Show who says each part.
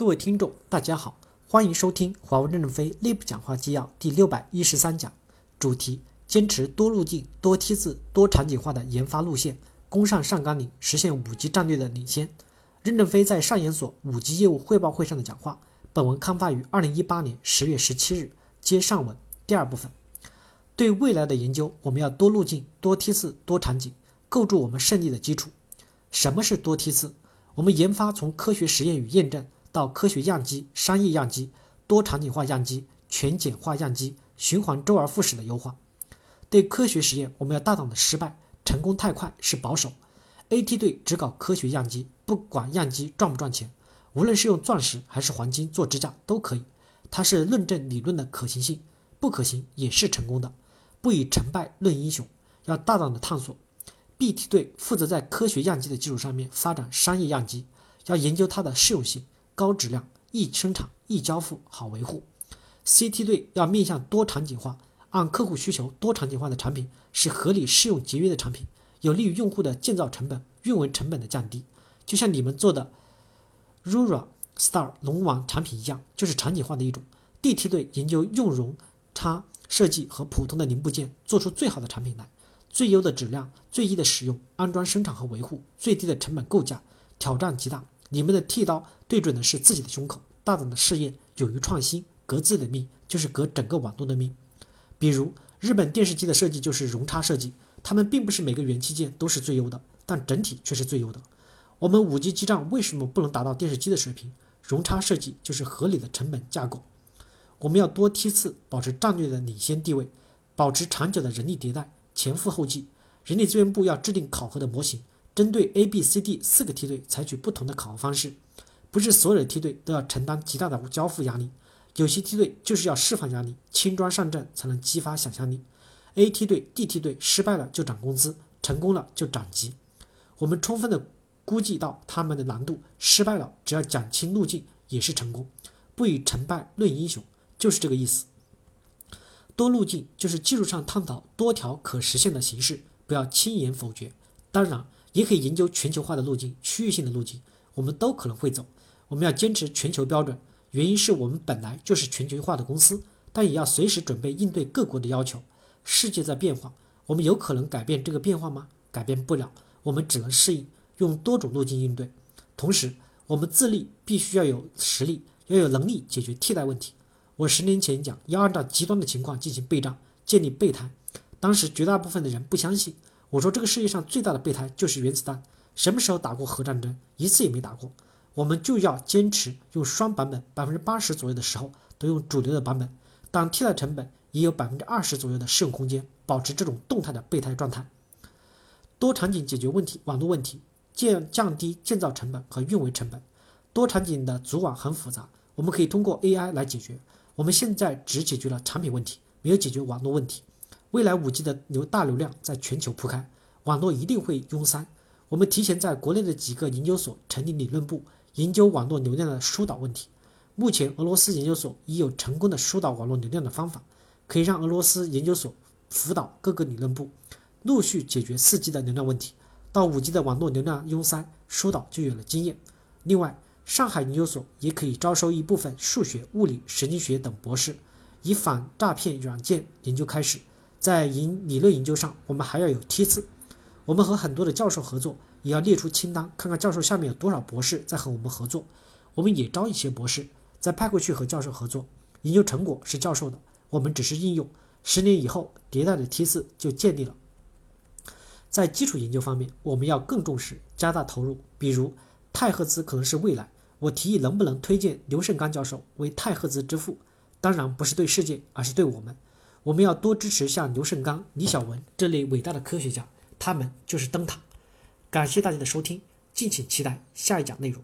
Speaker 1: 各位听众，大家好，欢迎收听华为任正非内部讲话纪要第六百一十三讲，主题：坚持多路径、多梯次、多场景化的研发路线，攻上上甘岭，实现五 G 战略的领先。任正非在上研所五 G 业务汇报会上的讲话。本文刊发于二零一八年十月十七日，接上文第二部分。对未来的研究，我们要多路径、多梯次、多场景，构筑我们胜利的基础。什么是多梯次？我们研发从科学实验与验证。到科学样机、商业样机、多场景化样机、全简化样机，循环周而复始的优化。对科学实验，我们要大胆的失败，成功太快是保守。AT 队只搞科学样机，不管样机赚不赚钱，无论是用钻石还是黄金做支架都可以。它是论证理论的可行性，不可行也是成功的。不以成败论英雄，要大胆的探索。BT 队负责在科学样机的基础上面发展商业样机，要研究它的适用性。高质量、易生产、易交付、好维护。CT 队要面向多场景化，按客户需求多场景化的产品是合理、适用、节约的产品，有利于用户的建造成本、运维成本的降低。就像你们做的 Rura Star 龙王产品一样，就是场景化的一种。DT 队研究用容差设计和普通的零部件，做出最好的产品来，最优的质量、最易的使用、安装、生产和维护、最低的成本构架，挑战极大。你们的剃刀对准的是自己的胸口，大胆的试验，勇于创新，革自己的命就是革整个网络的命。比如日本电视机的设计就是容差设计，他们并不是每个元器件都是最优的，但整体却是最优的。我们五 G 基站为什么不能达到电视机的水平？容差设计就是合理的成本架构。我们要多梯次，保持战略的领先地位，保持长久的人力迭代，前赴后继。人力资源部要制定考核的模型。针对 A、B、C、D 四个梯队采取不同的考核方式，不是所有的梯队都要承担极大的交付压力，有些梯队就是要释放压力，轻装上阵才能激发想象力。A 梯队、D 梯队失败了就涨工资，成功了就涨级。我们充分的估计到他们的难度，失败了只要讲清路径也是成功。不以成败论英雄，就是这个意思。多路径就是技术上探讨多条可实现的形式，不要轻言否决。当然。也可以研究全球化的路径、区域性的路径，我们都可能会走。我们要坚持全球标准，原因是我们本来就是全球化的公司，但也要随时准备应对各国的要求。世界在变化，我们有可能改变这个变化吗？改变不了，我们只能适应，用多种路径应对。同时，我们自立必须要有实力，要有能力解决替代问题。我十年前讲要按照极端的情况进行备战，建立备胎，当时绝大部分的人不相信。我说这个世界上最大的备胎就是原子弹，什么时候打过核战争？一次也没打过。我们就要坚持用双版本，百分之八十左右的时候都用主流的版本，当替代成本也有百分之二十左右的适用空间，保持这种动态的备胎状态。多场景解决问题，网络问题，建降低建造成本和运维成本。多场景的组网很复杂，我们可以通过 AI 来解决。我们现在只解决了产品问题，没有解决网络问题。未来五 G 的流大流量在全球铺开，网络一定会拥塞。我们提前在国内的几个研究所成立理论部，研究网络流量的疏导问题。目前，俄罗斯研究所已有成功的疏导网络流量的方法，可以让俄罗斯研究所辅导各个理论部，陆续解决四 G 的流量问题。到五 G 的网络流量拥塞疏导就有了经验。另外，上海研究所也可以招收一部分数学、物理、神经学等博士，以反诈骗软件研究开始。在研理论研究上，我们还要有梯次。我们和很多的教授合作，也要列出清单，看看教授下面有多少博士在和我们合作。我们也招一些博士，再派过去和教授合作。研究成果是教授的，我们只是应用。十年以后，迭代的梯次就建立了。在基础研究方面，我们要更重视，加大投入。比如，太赫兹可能是未来，我提议能不能推荐刘胜刚教授为太赫兹之父？当然不是对世界，而是对我们。我们要多支持像刘胜刚、李小文这类伟大的科学家，他们就是灯塔。感谢大家的收听，敬请期待下一讲内容。